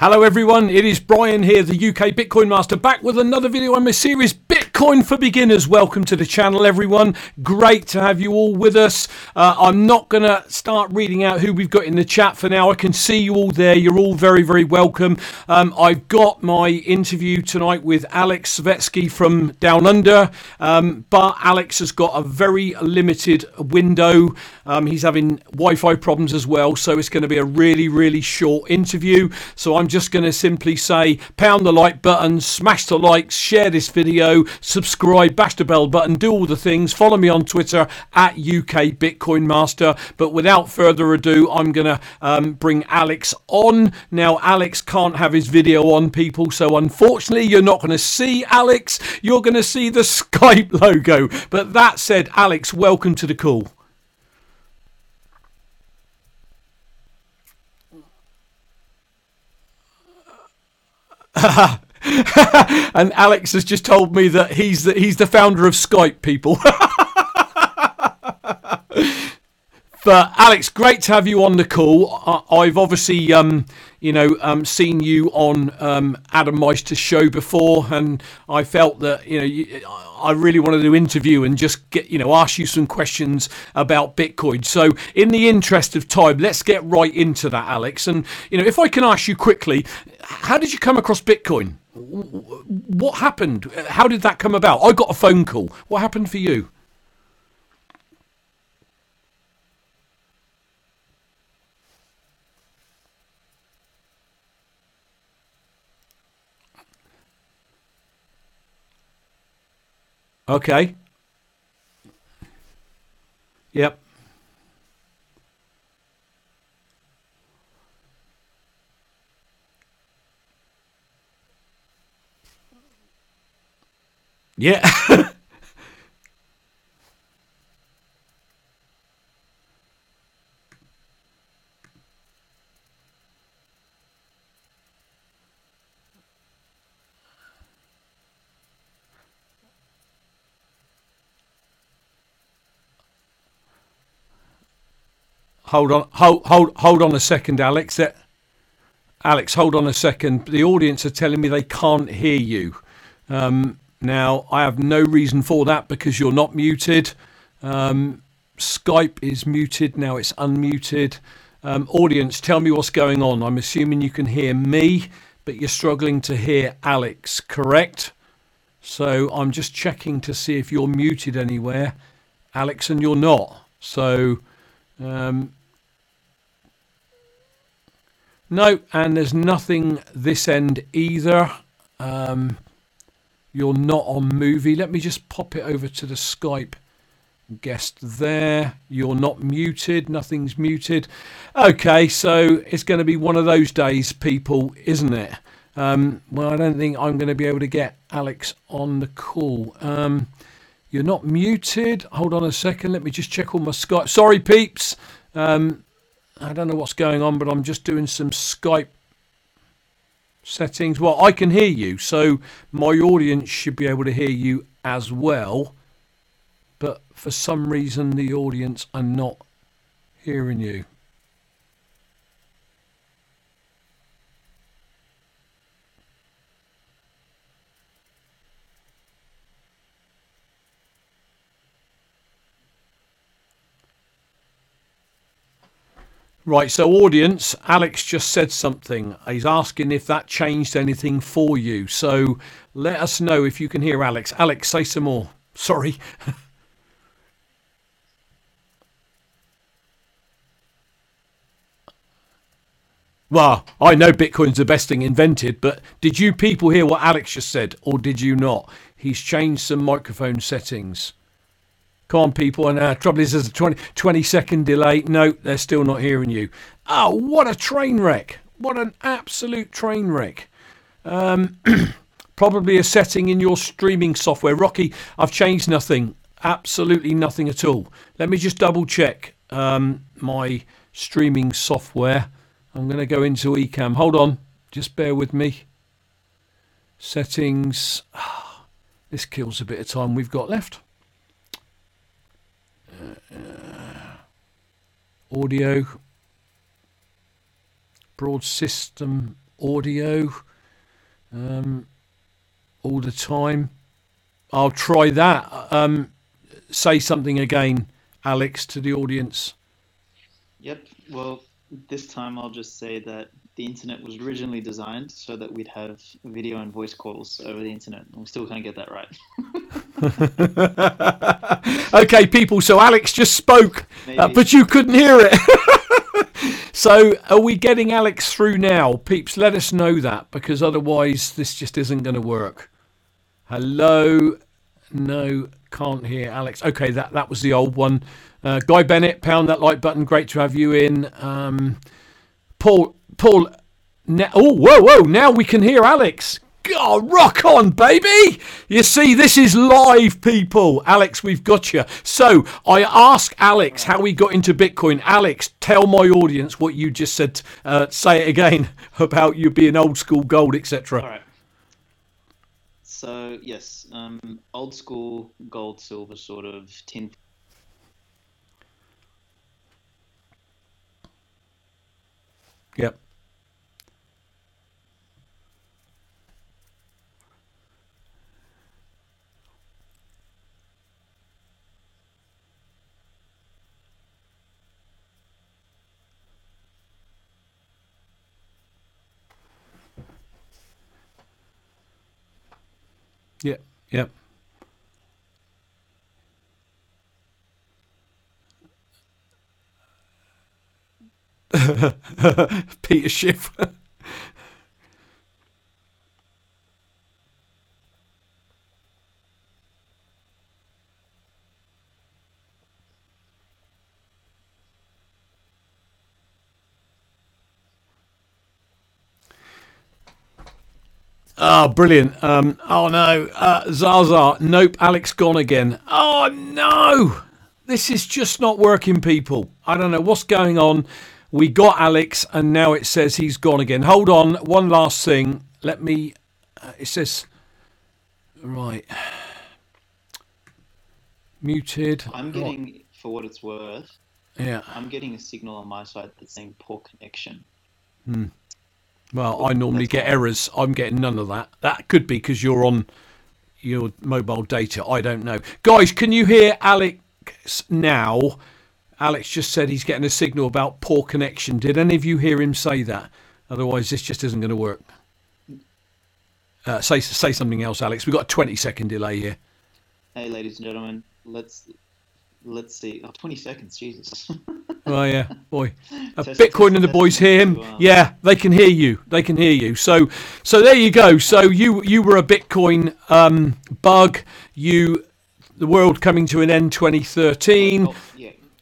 Hello, everyone. It is Brian here, the UK Bitcoin Master, back with another video on my series Bitcoin for Beginners. Welcome to the channel, everyone. Great to have you all with us. Uh, I'm not going to start reading out who we've got in the chat for now. I can see you all there. You're all very, very welcome. Um, I've got my interview tonight with Aleks Svetski from Down Under, um, but Alex has got a very limited window. Um, he's having Wi Fi problems as well, so it's going to be a really, really short interview. So I'm just going to simply say pound the like button, smash the likes, share this video, subscribe, bash the bell button, do all the things. Follow me on Twitter at UK Bitcoin Master. But without further ado, I'm going to um, bring Alex on. Now, Alex can't have his video on, people, so unfortunately, you're not going to see Alex. You're going to see the Skype logo. But that said, Alex, welcome to the call. and Alex has just told me that he's the, he's the founder of Skype, people. but Alex, great to have you on the call. I've obviously, um, you know, um, seen you on um, Adam Meister's show before, and I felt that you know. You, I really wanted to interview and just get, you know, ask you some questions about Bitcoin. So, in the interest of time, let's get right into that, Alex. And, you know, if I can ask you quickly, how did you come across Bitcoin? What happened? How did that come about? I got a phone call. What happened for you? Okay. Yep. Yeah. hold on, hold, hold, hold on a second, Alex. That, Alex, hold on a second. The audience are telling me they can't hear you. Um, now, I have no reason for that because you're not muted. Um, Skype is muted. Now it's unmuted. Um, audience, tell me what's going on. I'm assuming you can hear me, but you're struggling to hear Alex, correct? So I'm just checking to see if you're muted anywhere, Alex, and you're not. So, um, no, and there's nothing this end either. Um, you're not on movie. Let me just pop it over to the Skype guest there. You're not muted. Nothing's muted. Okay, so it's going to be one of those days, people, isn't it? Um, well, I don't think I'm going to be able to get Alex on the call. Um, you're not muted. Hold on a second. Let me just check all my Skype. Sorry, peeps. Um, I don't know what's going on, but I'm just doing some Skype Settings. Well, I can hear you, so my audience should be able to hear you as well. But for some reason, the audience are not hearing you. Right, so audience, Alex just said something. He's asking if that changed anything for you. So let us know if you can hear Alex. Alex, say some more. Sorry. well, I know Bitcoin's the best thing invented, but did you people hear what Alex just said, or did you not? He's changed some microphone settings. Come on, people. And uh, trouble is, there's a 20, 20 second delay. No, they're still not hearing you. Oh, what a train wreck. What an absolute train wreck. Um, probably a setting in your streaming software. Rocky, I've changed nothing. Absolutely nothing at all. Let me just double check um, my streaming software. I'm going to go into Ecamm. Hold on. Just bear with me. Settings. This kills a bit of time we've got left. Audio, broad system audio um, all the time. I'll try that. Um, say something again, Alex, to the audience. Yep. Well, this time I'll just say that the internet was originally designed so that we'd have video and voice calls over the internet. And we still can't get that right. okay, people. So Alex just spoke, uh, but you couldn't hear it. so are we getting Alex through now? Peeps, let us know that because otherwise this just isn't going to work. Hello. No, can't hear Alex. Okay, that, that was the old one. Uh, Guy Bennett, pound that like button. Great to have you in. Um, Paul, Paul. Oh, whoa, whoa! Now we can hear Alex. God, rock on, baby! You see, this is live, people. Alex, we've got you. So I ask Alex how he got into Bitcoin. Alex, tell my audience what you just said. Uh, say it again about you being old school gold, etc. All right. So yes, um, old school gold, silver, sort of tin Yep. Yep. Yep. Peter Schiff. Oh, brilliant. Um, oh, no. Uh, Zaza. Nope. Alex gone again. Oh, no. This is just not working, people. I don't know what's going on. We got Alex, and now it says he's gone again. Hold on, one last thing. Let me. Uh, it says. Right. Muted. I'm getting, for what it's worth, yeah. I'm getting a signal on my side that's saying poor connection. Hmm. Well, I normally get errors. I'm getting none of that. That could be because you're on your mobile data. I don't know. Guys, can you hear Alex now? Alex just said he's getting a signal about poor connection. Did any of you hear him say that? Otherwise, this just isn't going to work. Uh, say say something else, Alex. We've got a 20 second delay here. Hey, ladies and gentlemen, let's let's see. Oh, 20 seconds, Jesus. oh yeah, boy. Uh, Bitcoin and the boys hear him. Yeah, they can hear you. They can hear you. So so there you go. So you you were a Bitcoin um, bug. You the world coming to an end 2013. Oh,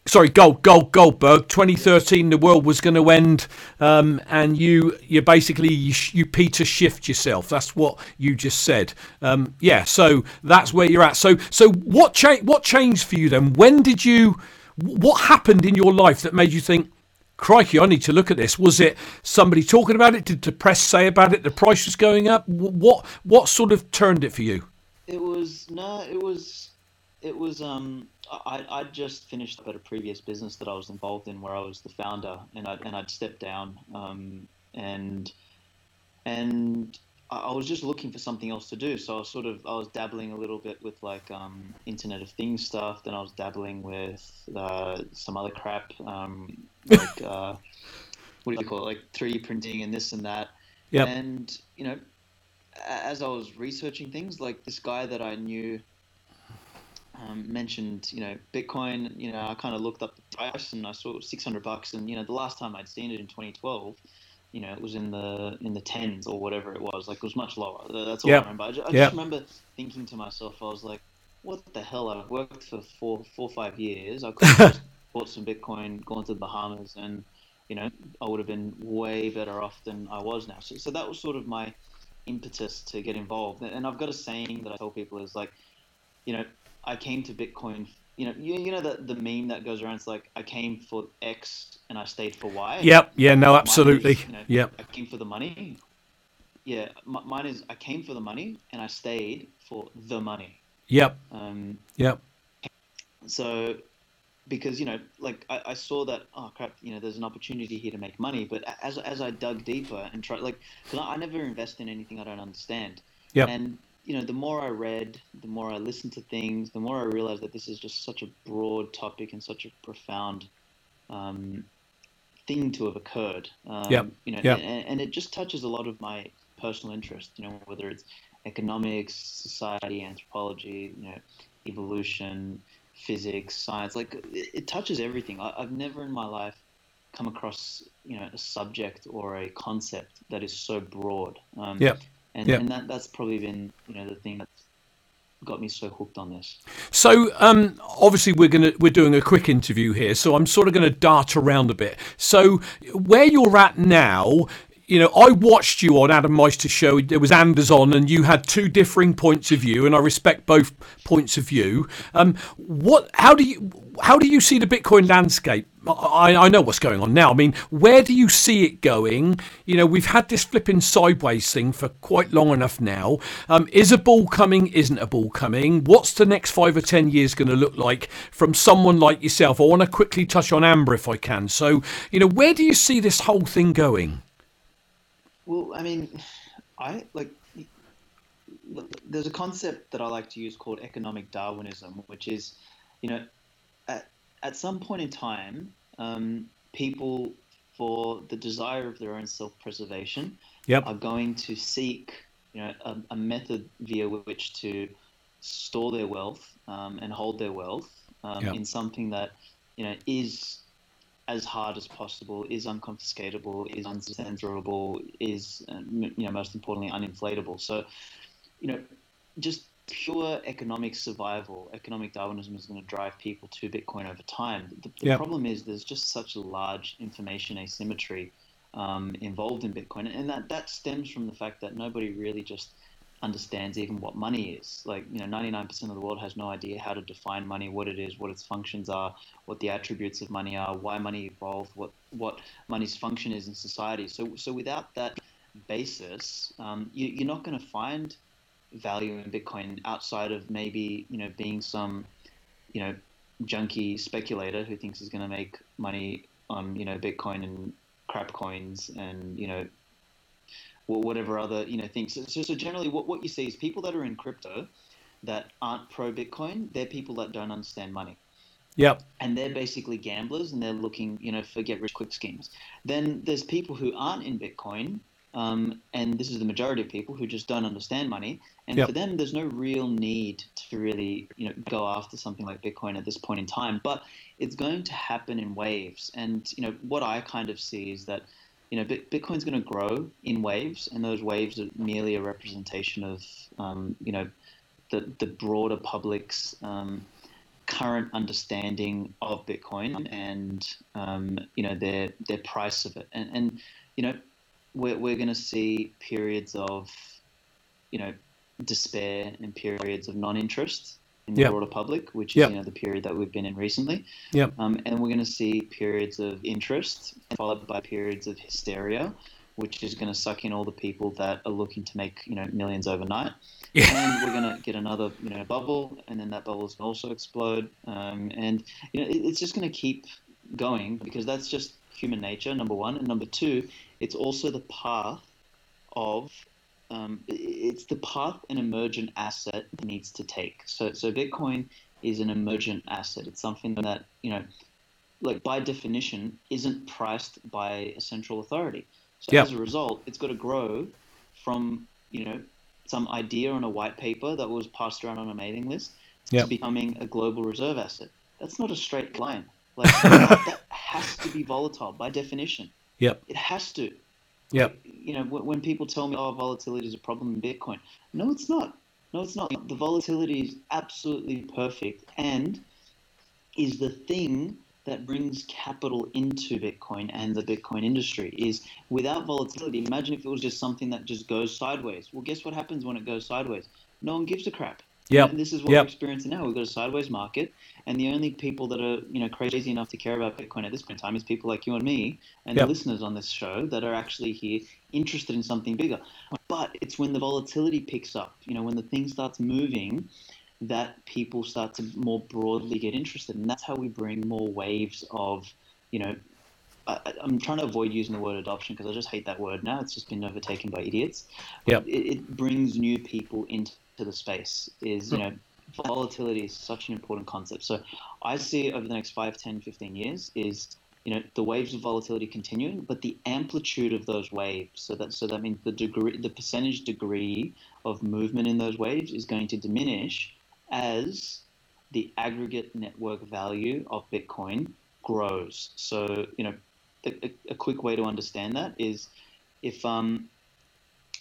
sorry, Gold, Gold, goldbug. 2013, the world was going to end, um, and you, you basically you, you, Peter Schiff yourself. That's what you just said. Um, yeah, so that's where you're at. So, so what? What changed for you then? When did you? What happened in your life that made you think, Crikey, I need to look at this. Was it somebody talking about it? Did the press say about it? The price was going up. What what sort of turned it for you? It was no, it was it was um I I just finished up at a previous business that I was involved in where I was the founder and I and I'd stepped down um and and I was just looking for something else to do. So I was sort of I was dabbling a little bit with like um, Internet of Things stuff. Then I was dabbling with uh, some other crap, um, like uh, what do you call it, like 3D printing and this and that. Yeah. And you know, as I was researching things, like this guy that I knew um, mentioned, you know, Bitcoin. You know, I kind of looked up the price and I saw 600 bucks. And you know, the last time I'd seen it in 2012 you know, it was in the in the tens or whatever it was. Like it was much lower. That's all yep. I remember. I, just, I yep. just remember thinking to myself, I was like, "What the hell? I've worked for four, four, five years. I could have just bought some Bitcoin, gone to the Bahamas, and you know, I would have been way better off than I was now." So, so that was sort of my impetus to get involved. And I've got a saying that I tell people is like, you know, I came to Bitcoin you know, you, you know the the meme that goes around. It's like I came for X and I stayed for Y. Yep. Yeah. No. Absolutely. Is, you know, yep. I came for the money. Yeah. mine is I came for the money and I stayed for the money. Yep. Um, yep. So, because you know, like I, I saw that oh crap, you know, there's an opportunity here to make money. But as as I dug deeper and tried, like, because I, I never invest in anything I don't understand. Yeah. And you know, the more I read, the more I listened to things, the more I realized that this is just such a broad topic and such a profound um, thing to have occurred. Um, yep. You know, yep. and, and, it just touches a lot of my personal interest. You know, whether it's economics, society, anthropology, you know, evolution, physics, science. Like it, it touches everything. I, I've never in my life come across you know a subject or a concept that is so broad. Um, yeah and, and that that's probably been you know the thing that's got me so hooked on this. So um, obviously we're gonna we're doing a quick interview here, so I'm sort of going to dart around a bit. So where you're at now. You know, I watched you on Adam Meister's show. There was Anders on, and you had two differing points of view, and I respect both points of view. Um, what? How do you? How do you see the Bitcoin landscape? I, I, know what's going on now. I mean, where do you see it going? You know, we've had this flipping sideways thing for quite long enough now. Um, is a ball coming? Isn't a ball coming? What's the next five or ten years going to look like from someone like yourself? I want to quickly touch on Amber if I can. So, you know, where do you see this whole thing going? Well, I mean, I like. There's a concept that I like to use called economic Darwinism, which is, you know, at, some point in time, um, people, for the desire of their own self-preservation, yep. are going to seek, you know, a, a method via which to store their wealth um, and hold their wealth um, yep. in something that, you know, is as hard as possible, is unconfiscatable, is uncensorable, is, uh, you know, most importantly, uninflatable. So, you know, just pure economic survival, economic Darwinism is going to drive people to Bitcoin over time. The, the yep. problem is there's just such a large information asymmetry um, involved in Bitcoin, and that that stems from the fact that nobody really just understands even what money is. Like you know, 99% of the world has no idea how to define money, what it is, what its functions are, what the attributes of money are, why money evolved, what what money's function is in society. So so without that basis, um, you, you're not going to find value in Bitcoin outside of maybe you know being some you know junky speculator who thinks he's going to make money on you know Bitcoin and crap coins and you know whatever other you know things. So, so generally, what what you see is people that are in crypto that aren't pro Bitcoin. They're people that don't understand money. Yep. And they're basically gamblers and they're looking, you know, for get rich quick schemes. Then there's people who aren't in Bitcoin um, and this is the majority of people who just don't understand money. And yep. for them, there's no real need to really, you know, go after something like Bitcoin at this point in time. But it's going to happen in waves. And you know, what I kind of see is that, you know, Bitcoin's going to grow in waves, and those waves are merely a representation of, um, you know, the the broader public's um, current understanding of Bitcoin and um, you know their their price of it. And and you know we're, we're going to see periods of, you know, despair and periods of non-interest. in the yep. broader public, which is yep. you know the period that we've been in recently. Yep. Um, and we're going to see periods of interest followed by periods of hysteria, which is going to suck in all the people that are looking to make you know millions overnight. Yeah. And we're going to get another you know bubble, and then that bubble is going to also explode. Um, and you know it, it's just going to keep going because that's just human nature. Number one, and number two, it's also the path of um, it's the path an emergent asset needs to take. So, so Bitcoin is an emergent asset. It's something that you know, like by definition, isn't priced by a central authority. So as a result, it's got to grow from you know some idea on a white paper that was passed around on a mailing list to becoming a global reserve asset. That's not a straight line. Like that has to be volatile by definition. Yep. It has to. Yep. You know, when people tell me, "Oh, volatility is a problem in Bitcoin," no, it's not. No, it's not. The volatility is absolutely perfect and is the thing that brings capital into Bitcoin and the Bitcoin industry. Is without volatility, imagine if it was just something that just goes sideways. Well, guess what happens when it goes sideways? No one gives a crap. Yeah. This is what yep. we're experiencing now. We've got a sideways market, and the only people that are you know crazy enough to care about Bitcoin at this point in time is people like you and me and yep. the listeners on this show that are actually here interested in something bigger. But it's when the volatility picks up, you know, when the thing starts moving, that people start to more broadly get interested, and that's how we bring more waves of, you know. I, am trying to avoid using the word adoption because I just hate that word now. It's just been overtaken by idiots. Yeah. It, it brings new people into the space. Is you know volatility is such an important concept. So I see over the next 5, 10, 15 years is you know the waves of volatility continuing, but the amplitude of those waves. So that so that means the degree, the percentage degree of movement in those waves is going to diminish as the aggregate network value of Bitcoin grows. So you know a, a quick way to understand that is if um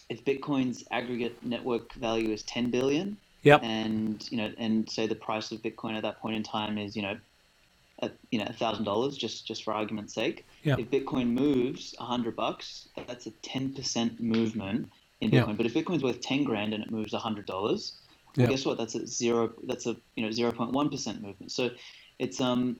if Bitcoin's aggregate network value is 10 billion, Yep. And you know, and say the price of Bitcoin at that point in time is you know, at, you know, thousand dollars just just for argument's sake. Yep. If Bitcoin moves a hundred bucks, that's a ten percent movement in Bitcoin. Yep. But if Bitcoin's worth ten grand and it moves a hundred dollars, well, guess what? That's a zero. That's a you know zero point one percent movement. So it's um,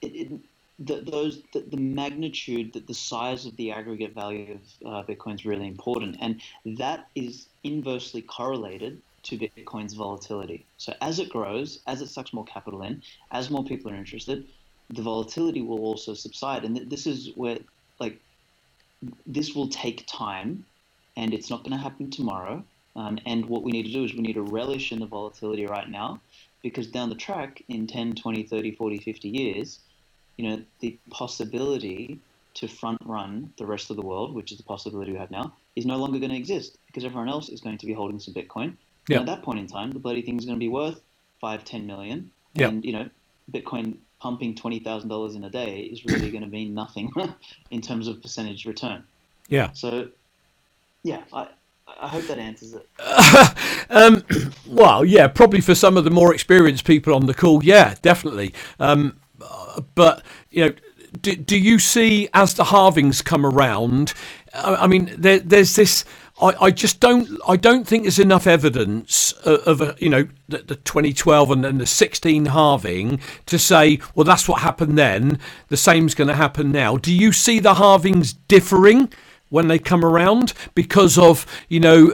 it, it the, those the, the magnitude that the size of the aggregate value of uh, Bitcoin is really important, and that is inversely correlated to Bitcoin's volatility. So as it grows, as it sucks more capital in, as more people are interested, the volatility will also subside. And this is where, like, this will take time, and it's not going to happen tomorrow. Um, and what we need to do is we need to relish in the volatility right now, because down the track, in 10, 20, 30, 40, 50 years, you know, the possibility to front run the rest of the world, which is the possibility we have now, is no longer going to exist because everyone else is going to be holding some Bitcoin Yep. at that point in time, the bloody thing is going to be worth five, ten million, yep. and you know, Bitcoin pumping twenty thousand dollars in a day is really going to mean nothing in terms of percentage return. Yeah. So, yeah, I I hope that answers it. um, well, yeah, probably for some of the more experienced people on the call, yeah, definitely. Um, but you know, do, do you see as the halvings come around? I, I mean, there, there's this I, I just don't I don't think there's enough evidence of, of you know the, the 2012 and, and the 16 halving to say well that's what happened then the same's going to happen now. Do you see the halvings differing? When they come around because of, you know,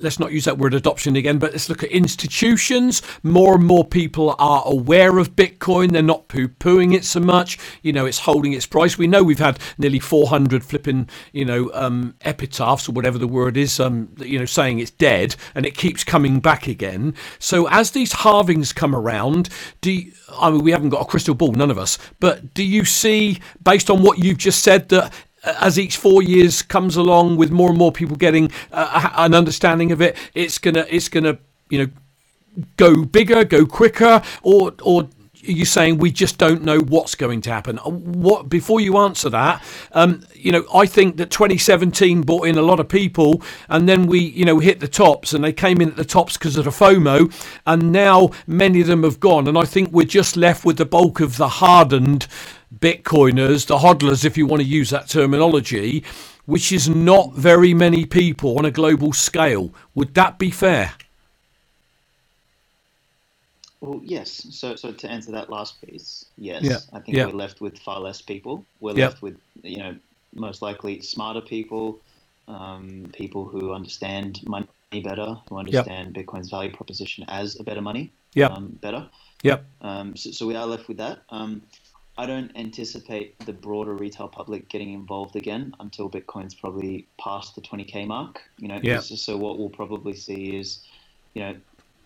let's not use that word adoption again, but let's look at institutions. More and more people are aware of Bitcoin. They're not poo pooing it so much. You know, it's holding its price. We know we've had nearly 400 flipping, you know, um, epitaphs or whatever the word is, um, you know, saying it's dead and it keeps coming back again. So as these halvings come around, do you, I mean, we haven't got a crystal ball, none of us, but do you see, based on what you've just said, that as each four years comes along, with more and more people getting uh, an understanding of it, it's gonna it's gonna you know go bigger, go quicker, or or are you saying we just don't know what's going to happen? Uh, what before you answer that, um, you know, I think that 2017 brought in a lot of people, and then we, you know, hit the tops, and they came in at the tops because of the FOMO, and now many of them have gone, and I think we're just left with the bulk of the hardened Bitcoiners, the hodlers, if you want to use that terminology, which is not very many people on a global scale. Would that be fair? Well, yes. So, so to answer that last piece, yes, Yeah. I think Yeah. we're left with far less people. We're Yeah. left with, you know, most likely smarter people, um, people who understand money better, who understand Bitcoin's value proposition as a better money, Yep. um, better. Yep. Um, so, so we are left with that. Um, I don't anticipate the broader retail public getting involved again until Bitcoin's probably past the 20k mark. You know, Yeah. so, what we'll probably see is, you know,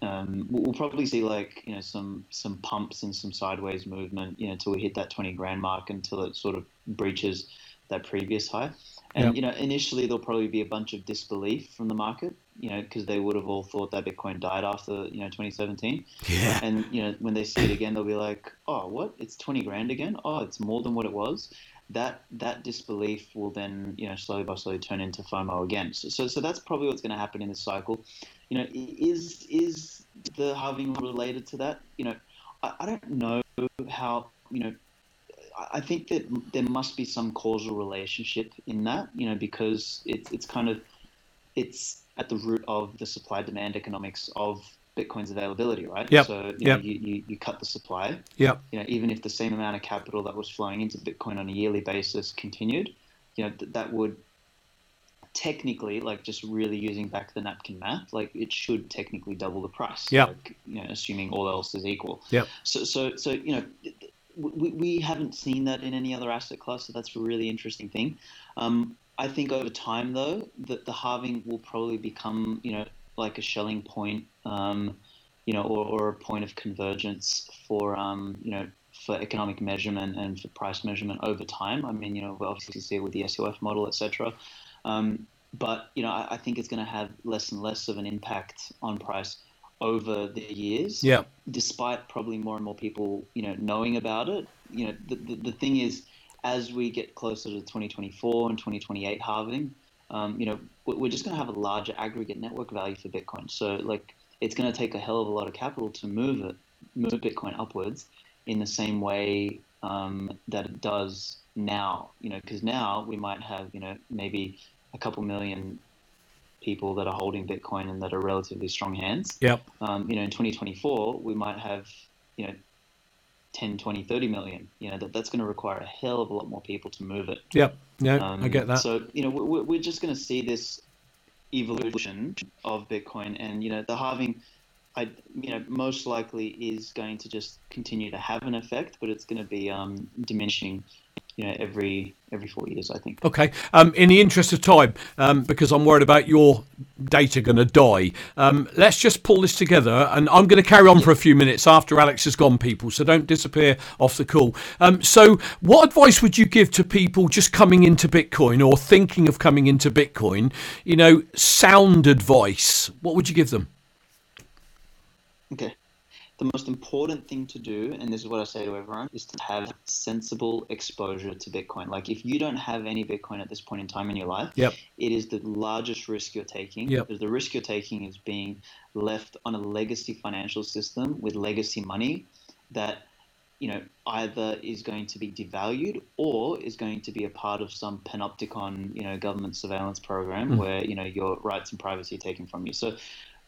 um, we'll we'll probably see like you know some some pumps and some sideways movement. You know, until we hit that 20 grand mark, until it sort of breaches that previous high. And Yeah. you know, initially there'll probably be a bunch of disbelief from the market. You know, because they would have all thought that Bitcoin died after you know 2017 Yeah. and you know when they see it again they'll be like oh what it's 20 grand again oh it's more than what it was that that disbelief will then you know slowly by slowly turn into fomo again so so, so that's probably what's going to happen in this cycle you know is is the halving related to that you know i, I don't know how you know I think that there must be some causal relationship in that, you know, because it's it's kind of it's at the root of the supply demand economics of Bitcoin's availability, right? Yep. So you, Yep. know, you, you, you cut the supply, Yep. you know, even if the same amount of capital that was flowing into Bitcoin on a yearly basis continued, you know, th- that would technically, like just really using back the napkin math, like it should technically double the price. Yeah. Like, you know, assuming all else is equal. Yeah. So, so, so you know, we, we haven't seen that in any other asset class, so that's a really interesting thing. Um, I think over time, though, that the halving will probably become, you know, like a Schelling point, um, you know, or, or a point of convergence for, um, you know, for economic measurement and for price measurement over time. I mean, you know, we obviously see it with the SOF model, etc. Um, but you know, I, I think it's going to have less and less of an impact on price over the years Yeah. despite probably more and more people, you know, knowing about it, you know, the, the, the thing is, as we get closer to 2024 and 2028 halving, um, you know, we- we're just going to have a larger aggregate network value for Bitcoin. So, like, it's going to take a hell of a lot of capital to move it, move Bitcoin upwards in the same way um, that it does now. You know, because now we might have, you know, maybe a couple million people that are holding Bitcoin and that are relatively strong hands Yep. um, you know, in 2024, we might have, you know, 10, 20, 30 million. You know, that, that's going to require a hell of a lot more people to move it. Yep. Yeah. Um, I get that. So, you know, we're, we're just going to see this evolution of Bitcoin and, you know, the halving, I, you know, most likely is going to just continue to have an effect, but it's going to be um, diminishing, you know, every every four years, I think. Okay. Um, in the interest of time, um, because I'm worried about your data going to die, um, let's just pull this together. And I'm going to carry on for a few minutes after Alex has gone, people. So don't disappear off the call. Um, so, what advice would you give to people just coming into Bitcoin or thinking of coming into Bitcoin? You know, sound advice. What would you give them? Okay. The most important thing to do, and this is what I say to everyone, is to have sensible exposure to Bitcoin. Like if you don't have any Bitcoin at this point in time in your life, Yep. it is the largest risk you're taking. Yep. Because the risk you're taking is being left on a legacy financial system with legacy money that you know either is going to be devalued or is going to be a part of some panopticon you know government surveillance program hmm. where you know your rights and privacy are taken from you so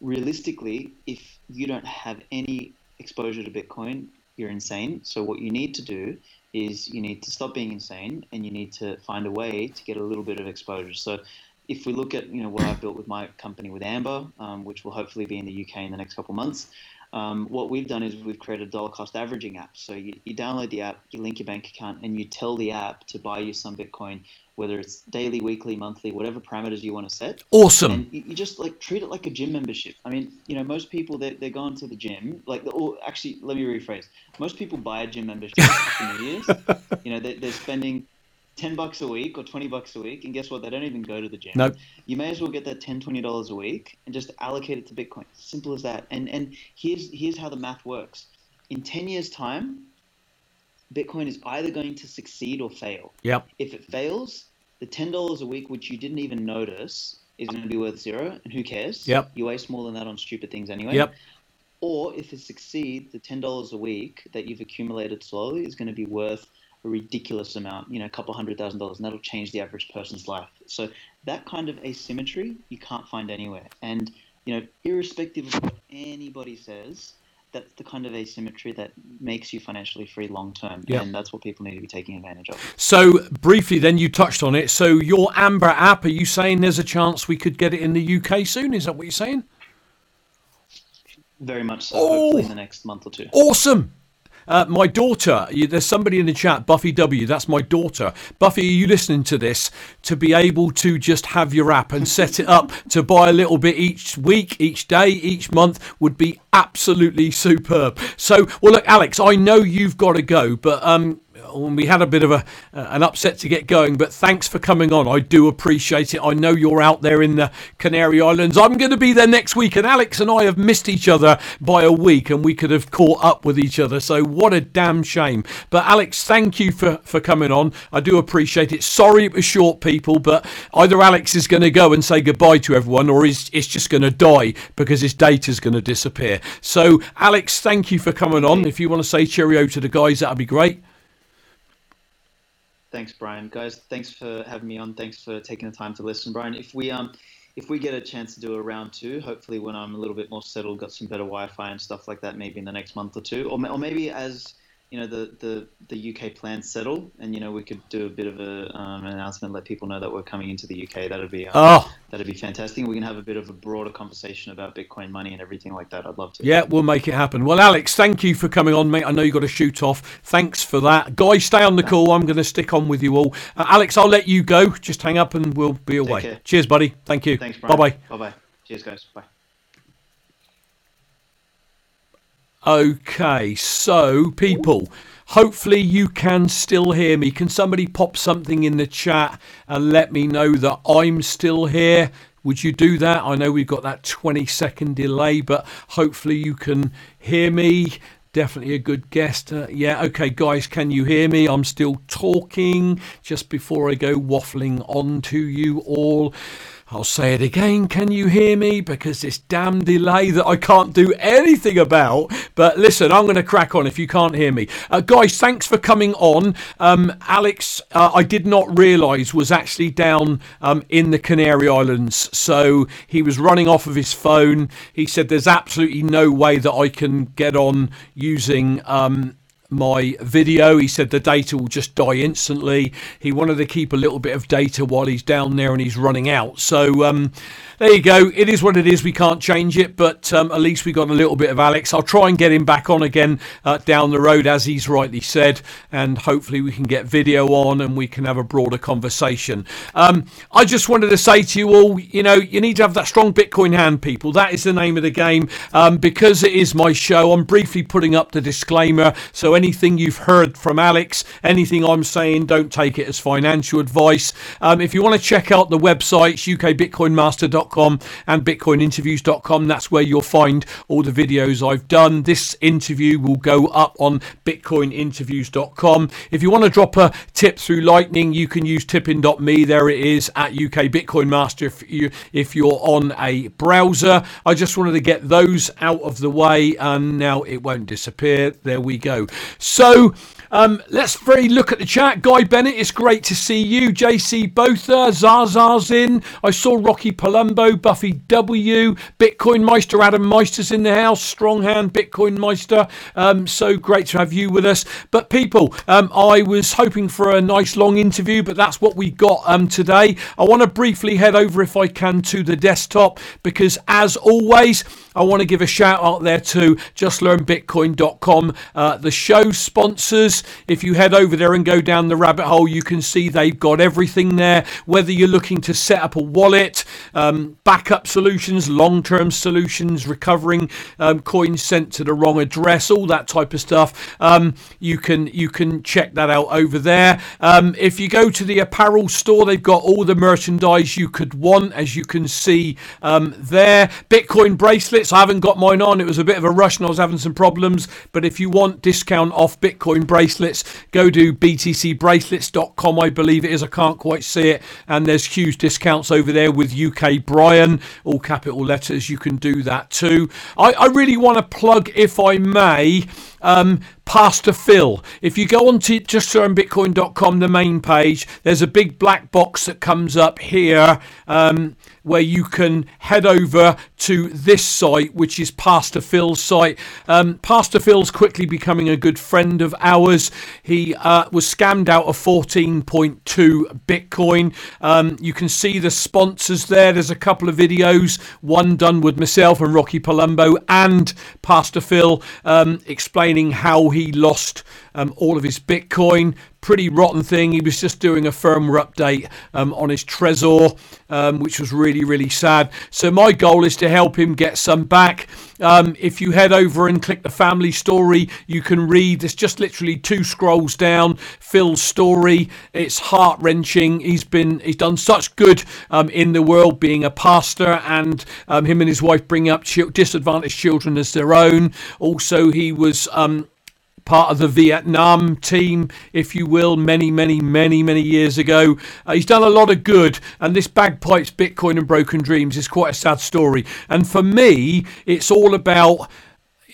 realistically if you don't have any exposure to bitcoin you're insane. So what you need to do is you need to stop being insane and you need to find a way to get a little bit of exposure. So if we look at you know what I've built with my company with Amber, um, which will hopefully be in the UK in the next couple of months, um, what we've done is we've created a dollar cost averaging app. So you, you download the app, you link your bank account, and you tell the app to buy you some Bitcoin, whether it's daily, weekly, monthly, whatever parameters you want to set. Awesome. And you, you just like treat it like a gym membership. I mean, you know, most people they're, they're going to the gym, like, or actually, let me rephrase. Most people buy a gym membership for New Year's. You know, they, they're spending 10 bucks a week or 20 bucks a week and guess what they don't even go to the gym Nope. you may as well get that 10 20 dollars a week and just allocate it to bitcoin simple as that and and here's here's how the math works in 10 years time bitcoin is either going to succeed or fail Yep. if it fails the $10 a week which you didn't even notice is going to be worth zero and who cares Yep. you waste more than that on stupid things anyway Yep. or if it succeeds, the ten dollars a week that you've accumulated slowly is going to be worth a ridiculous amount, you know, a couple hundred thousand dollars, and that'll change the average person's life. So that kind of asymmetry you can't find anywhere. And you know, irrespective of what anybody says, that's the kind of asymmetry that makes you financially free long term, Yeah. and that's what people need to be taking advantage of. So briefly, then you touched on it. So your Amber app, are you saying there's a chance we could get it in the UK soon? Is that what you're saying? Very much so. Oh! Hopefully, in the next month or two. Awesome. Uh, my daughter, you, there's somebody in the chat, Buffy W. That's my daughter. Buffy, are you listening to this? To be able to just have your app and set it up to buy a little bit each week, each day, each month would be absolutely superb. So, well, look, Alex, I know you've got to go, but um, we had a bit of a uh, an upset to get going. But thanks for coming on. I do appreciate it. I know you're out there in the Canary Islands. I'm going to be there next week, and Alex and I have missed each other by a week, and we could have caught up with each other. So what a damn shame. But Alex, thank you for for coming on. I do appreciate it. Sorry it was short, people, but either Alex is going to go and say goodbye to everyone, or he's it's just going to die because his data's going to disappear. So Alex, thank you for coming on. If you want to say cheerio to the guys, that'd be great. Thanks, Brian. Guys, thanks for having me on. Thanks for taking the time to listen, Brian. If we um, if we get a chance to do a round two, hopefully when I'm a little bit more settled, got some better Wi-Fi and stuff like that, maybe in the next month or two, or, or maybe as you know the, the the UK plans settle, and you know we could do a bit of a um, an announcement, let people know that we're coming into the UK. That'd be uh, Oh, that'd be fantastic. We can have a bit of a broader conversation about Bitcoin money and everything like that. I'd love to. Yeah, we'll make it happen. Well, Alex, thank you for coming on, mate. I know you got to shoot off. Thanks for that. Guys, stay on the call. I'm going to stick on with you all. Uh, Alex, I'll let you go. Just hang up and we'll be away. Cheers, buddy. Thank you. Thanks, Bye bye. Bye bye. Cheers, guys. Bye. Okay, so people, hopefully you can still hear me. Can somebody pop something in the chat and let me know that I'm still here? Would you do that? I know we've got that 20 second delay, but hopefully you can hear me. Definitely a good guest. Uh, yeah, okay, guys, can you hear me? I'm still talking just before I go waffling on to you all. I'll say it again. Can you hear me? Because this damn delay that I can't do anything about. But listen, I'm going to crack on if you can't hear me. Uh, guys, thanks for coming on. Um, Alex, uh, I did not realise was actually down um, in the Canary Islands. So he was running off of his phone. He said there's absolutely no way that I can get on using. Um, my video. He said the data will just die instantly. He wanted to keep a little bit of data while he's down there and he's running out. So um, there you go. It is what it is. We can't change it, but um, at least we got a little bit of Alex. I'll try and get him back on again uh, down the road, as he's rightly said, and hopefully we can get video on and we can have a broader conversation. Um, I just wanted to say to you all, you know, you need to have that strong Bitcoin hand, people. That is the name of the game. Um, because it is my show, I'm briefly putting up the disclaimer. So anything you've heard from Alex, anything I'm saying, don't take it as financial advice. Um, if you want to check out the websites, ukbitcoinmaster.com and bitcoininterviews.com, that's where you'll find all the videos I've done. This interview will go up on bitcoininterviews.com. If you want to drop a tip through Lightning, you can use tippin.me. There it is at UK Bitcoin Master if, you, if you're on a browser. I just wanted to get those out of the way and now it won't disappear. There we go. So um, let's very look at the chat. Guy Bennett, it's great to see you. JC Botha, Zaza's in. I saw Rocky Palumbo, Buffy W, Bitcoin Meister, Adam Meister's in the house. Strong hand, Bitcoin Meister. Um, so great to have you with us. But people, um, I was hoping for a nice long interview, but that's what we got um, today. I want to briefly head over, if I can, to the desktop because, as always, I want to give a shout out there to justlearnbitcoin.com, uh, the show sponsors. If you head over there and go down the rabbit hole, you can see they've got everything there. Whether you're looking to set up a wallet, um, backup solutions, long term solutions, recovering um, coins sent to the wrong address, all that type of stuff, um, you can you can check that out over there. Um, if you go to the apparel store, they've got all the merchandise you could want, as you can see um, there. Bitcoin I haven't got mine on. It was a bit of a rush and I was having some problems. But if you want discount off Bitcoin bracelets, go to btcbracelets.com. I believe it is. I can't quite see it. And there's huge discounts over there with UK Brian, all capital letters. You can do that too. I, I really want to plug, if I may, um, Pastor Phil. If you go on to justlearnbitcoin.com, the main page, there's a big black box that comes up here. Um, where you can head over to this site, which is Pastor Phil's site. Um, Pastor Phil's quickly becoming a good friend of ours. He uh, was scammed out of 14.2 Bitcoin. Um, you can see the sponsors there. There's a couple of videos, one done with myself and Rocky Palumbo and Pastor Phil, um, explaining how he lost um, all of his Bitcoin. Pretty rotten thing. He was just doing a firmware update um, on his Trezor, um, which was really, really sad. So, my goal is to help him get some back. Um, if you head over and click the family story, you can read. It's just literally two scrolls down. Phil's story. It's heart wrenching. He's been he's done such good um, in the world, being a pastor, and um, him and his wife bring up ch- disadvantaged children as their own. Also, he was um, part of the Vietnam team, if you will, many, many, many, many years ago. Uh, he's done a lot of good, and this Bagpipes, Bitcoin, and Broken Dreams is quite a sad story. And for me, it's all about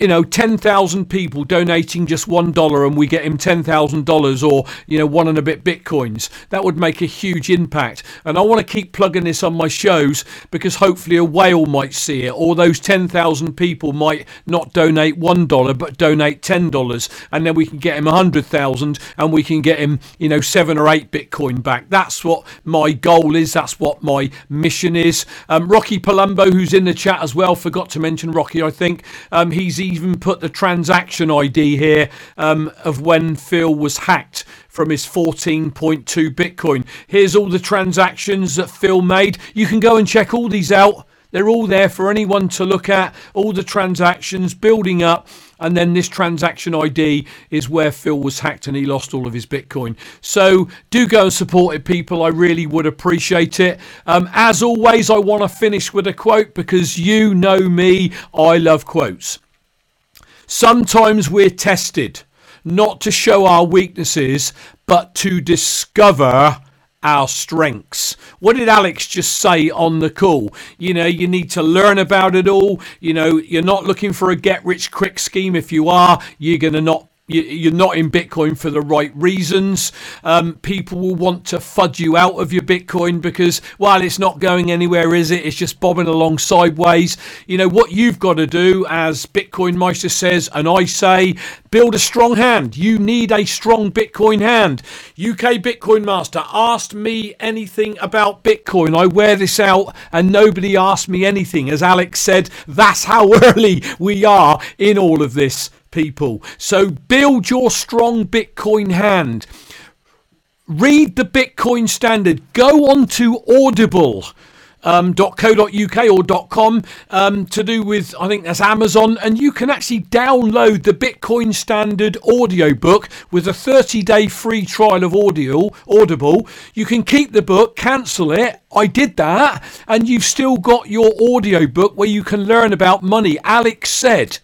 you know, 10,000 people donating just $1 and we get him $10,000 or, you know, one and a bit bitcoins, that would make a huge impact. And I want to keep plugging this on my shows because hopefully a whale might see it or those 10,000 people might not donate $1 but donate $10 and then we can get him 100,000 and we can get him, you know, 7 or 8 bitcoin back. That's what my goal is. That's what my mission is. Um, Rocky Palumbo, who's in the chat as well, forgot to mention Rocky, I think. Um, he's even put the transaction ID here um, of when Phil was hacked from his 14.2 Bitcoin. Here's all the transactions that Phil made. You can go and check all these out. They're all there for anyone to look at. All the transactions building up. And then this transaction ID is where Phil was hacked and he lost all of his Bitcoin. So do go and support it, people. I really would appreciate it. Um, as always, I want to finish with a quote because you know me. I love quotes. Sometimes we're tested not to show our weaknesses, but to discover our strengths. What did Aleks just say on the call? You know, you need to learn about it all. You know, you're not looking for a get rich quick scheme. If you are, you're going to not you're not in Bitcoin for the right reasons. Um, people will want to fudge you out of your Bitcoin because, while it's not going anywhere, is it? It's just bobbing along sideways. You know, what you've got to do, as Bitcoin Meister says, and I say, build a strong hand. You need a strong Bitcoin hand. UK Bitcoin Master asked me anything about Bitcoin. I wear this out and nobody asked me anything. As Aleks said, that's how early we are in all of this people. So build your strong Bitcoin hand. Read the Bitcoin standard. Go on to Audible. Um, .co.uk or .com um, to do with I think that's Amazon and you can actually download the Bitcoin Standard audiobook with a 30-day free trial of audio Audible. You can keep the book, cancel it. I did that and you've still got your audiobook where you can learn about money. Aleks said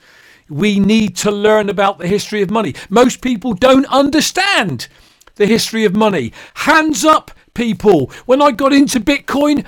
we need to learn about the history of money. Most people don't understand the history of money. Hands up, people. When I got into Bitcoin,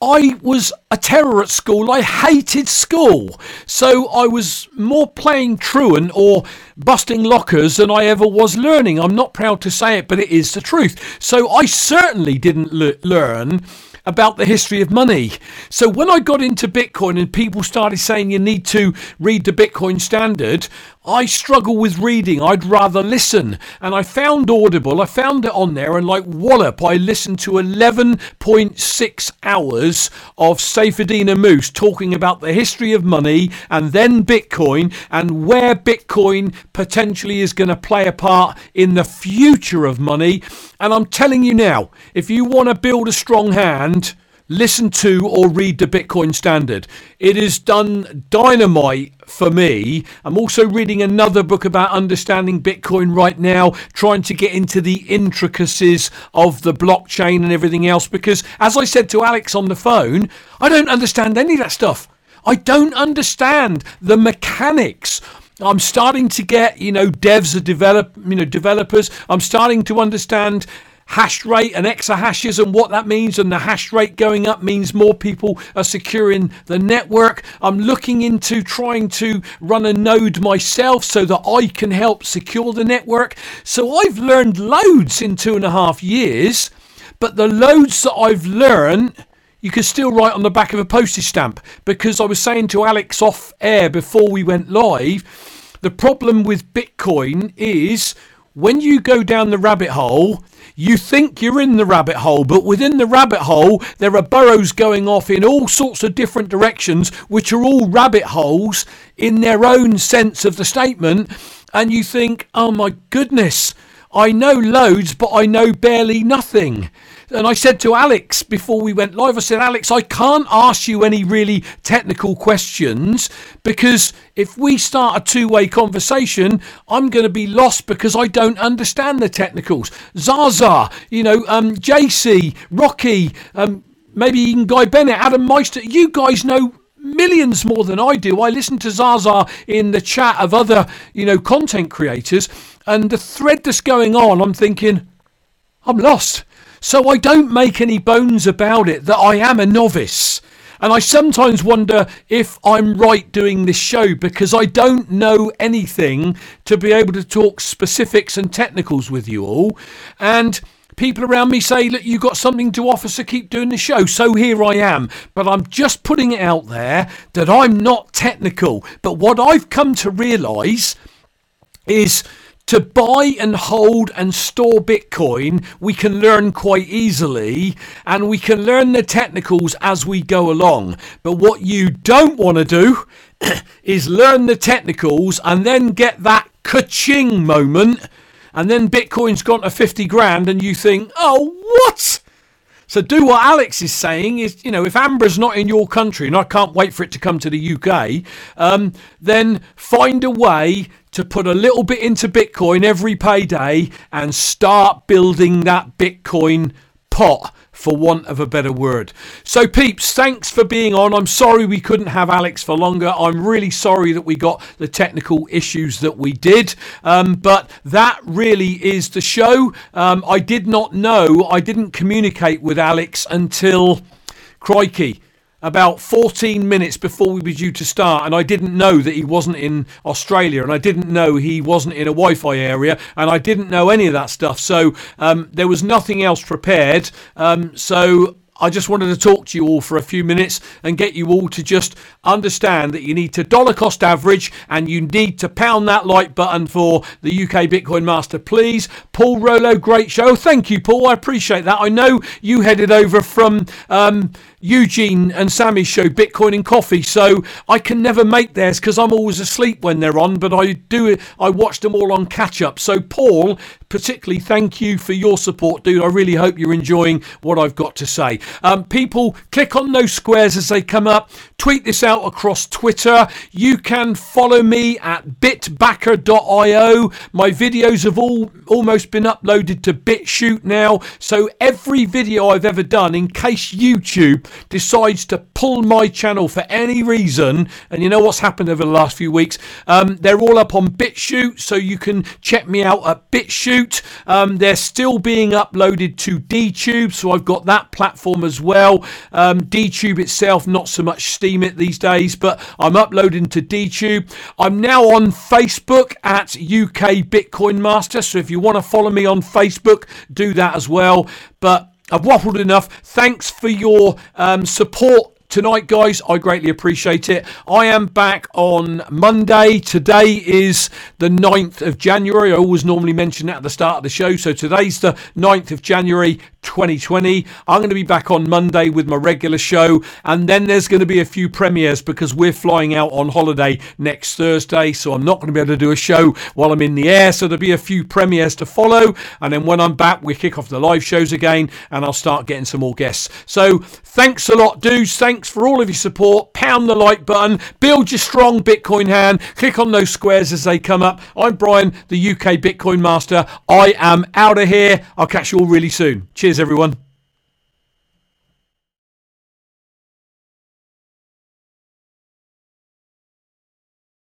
I was a terror at school. I hated school. So I was more playing truant or busting lockers than I ever was learning. I'm not proud to say it, but it is the truth. So I certainly didn't le- learn about the history of money. So when I got into Bitcoin and people started saying you need to read the Bitcoin standard, I struggle with reading. I'd rather listen. And I found Audible. I found it on there and like wallop, I listened to 11.6 hours of Saifedean Ammous talking about the history of money and then Bitcoin and where Bitcoin potentially is going to play a part in the future of money. And I'm telling you now, if you want to build a strong hand, listen to or read the Bitcoin Standard. It has done dynamite for me. I'm also reading another book about understanding Bitcoin right now, trying to get into the intricacies of the blockchain and everything else. Because, as I said to Aleks on the phone, I don't understand any of that stuff. I don't understand the mechanics I'm starting to get, you know, devs are develop, you know, developers. I'm starting to understand hash rate and exahashes and what that means, and the hash rate going up means more people are securing the network. I'm looking into trying to run a node myself so that I can help secure the network. So I've learned loads in two and a half years, but the loads that I've learned you can still write on the back of a postage stamp because I was saying to Aleks off air before we went live the problem with Bitcoin is when you go down the rabbit hole, you think you're in the rabbit hole, but within the rabbit hole, there are burrows going off in all sorts of different directions, which are all rabbit holes in their own sense of the statement. And you think, oh my goodness, I know loads, but I know barely nothing. And I said to Aleks before we went live, I said, Aleks, I can't ask you any really technical questions because if we start a two way conversation, I'm going to be lost because I don't understand the technicals. Zaza, you know, um, JC, Rocky, um, maybe even Guy Bennett, Adam Meister, you guys know millions more than I do. I listen to Zaza in the chat of other, you know, content creators, and the thread that's going on, I'm thinking, I'm lost. So I don't make any bones about it that I am a novice. And I sometimes wonder if I'm right doing this show because I don't know anything to be able to talk specifics and technicals with you all. And people around me say, look, you've got something to offer, so keep doing the show. So here I am. But I'm just putting it out there that I'm not technical. But what I've come to realise is to buy and hold and store Bitcoin, we can learn quite easily and we can learn the technicals as we go along. But what you don't want to do is learn the technicals and then get that ka-ching moment and then Bitcoin's gone to 50 grand and you think, oh, what? So do what Aleks is saying is, you know, if Amber's not in your country, and I can't wait for it to come to the UK, um, then find a way to put a little bit into Bitcoin every payday and start building that Bitcoin pot for want of a better word. So, peeps, thanks for being on. I'm sorry we couldn't have Aleks for longer. I'm really sorry that we got the technical issues that we did. Um, but that really is the show. Um, I did not know, I didn't communicate with Aleks until, crikey, about 14 minutes before we were due to start, and I didn't know that he wasn't in Australia, and I didn't know he wasn't in a Wi Fi area, and I didn't know any of that stuff. So um, there was nothing else prepared. Um, so I just wanted to talk to you all for a few minutes and get you all to just understand that you need to dollar cost average and you need to pound that like button for the UK Bitcoin Master, please. Paul Rolo, great show. Thank you, Paul. I appreciate that. I know you headed over from um, Eugene and Sammy's show, Bitcoin and Coffee, so I can never make theirs because I'm always asleep when they're on, but I do. I watch them all on catch up. So, Paul, particularly thank you for your support, dude. I really hope you're enjoying what I've got to say. Um, people, click on those squares as they come up. Tweet this out across Twitter. You can follow me at bitbacker.io. My videos have all almost been uploaded to BitChute now. So every video I've ever done, in case YouTube decides to pull my channel for any reason, and you know what's happened over the last few weeks, um, they're all up on BitChute. So you can check me out at BitChute. Um, they're still being uploaded to DTube. So I've got that platform as well. Um, DTube itself, not so much Steemit these days, but I'm uploading to DTube. I'm now on Facebook at UK Bitcoin Master, so if you want to follow me on Facebook, do that as well. But I've waffled enough. Thanks for your um, support tonight, guys. I greatly appreciate it. I am back on Monday. Today is the 9th of January. I always normally mention that at the start of the show. So today's the 9th of January 2020. I'm going to be back on Monday with my regular show. And then there's going to be a few premieres because we're flying out on holiday next Thursday. So I'm not going to be able to do a show while I'm in the air. So there'll be a few premieres to follow. And then when I'm back, we kick off the live shows again and I'll start getting some more guests. So thanks a lot, dudes. Thanks Thanks for all of your support. Pound the like button. Build your strong Bitcoin hand. Click on those squares as they come up. I'm Brian, the UK Bitcoin Master. I am out of here. I'll catch you all really soon. Cheers, everyone.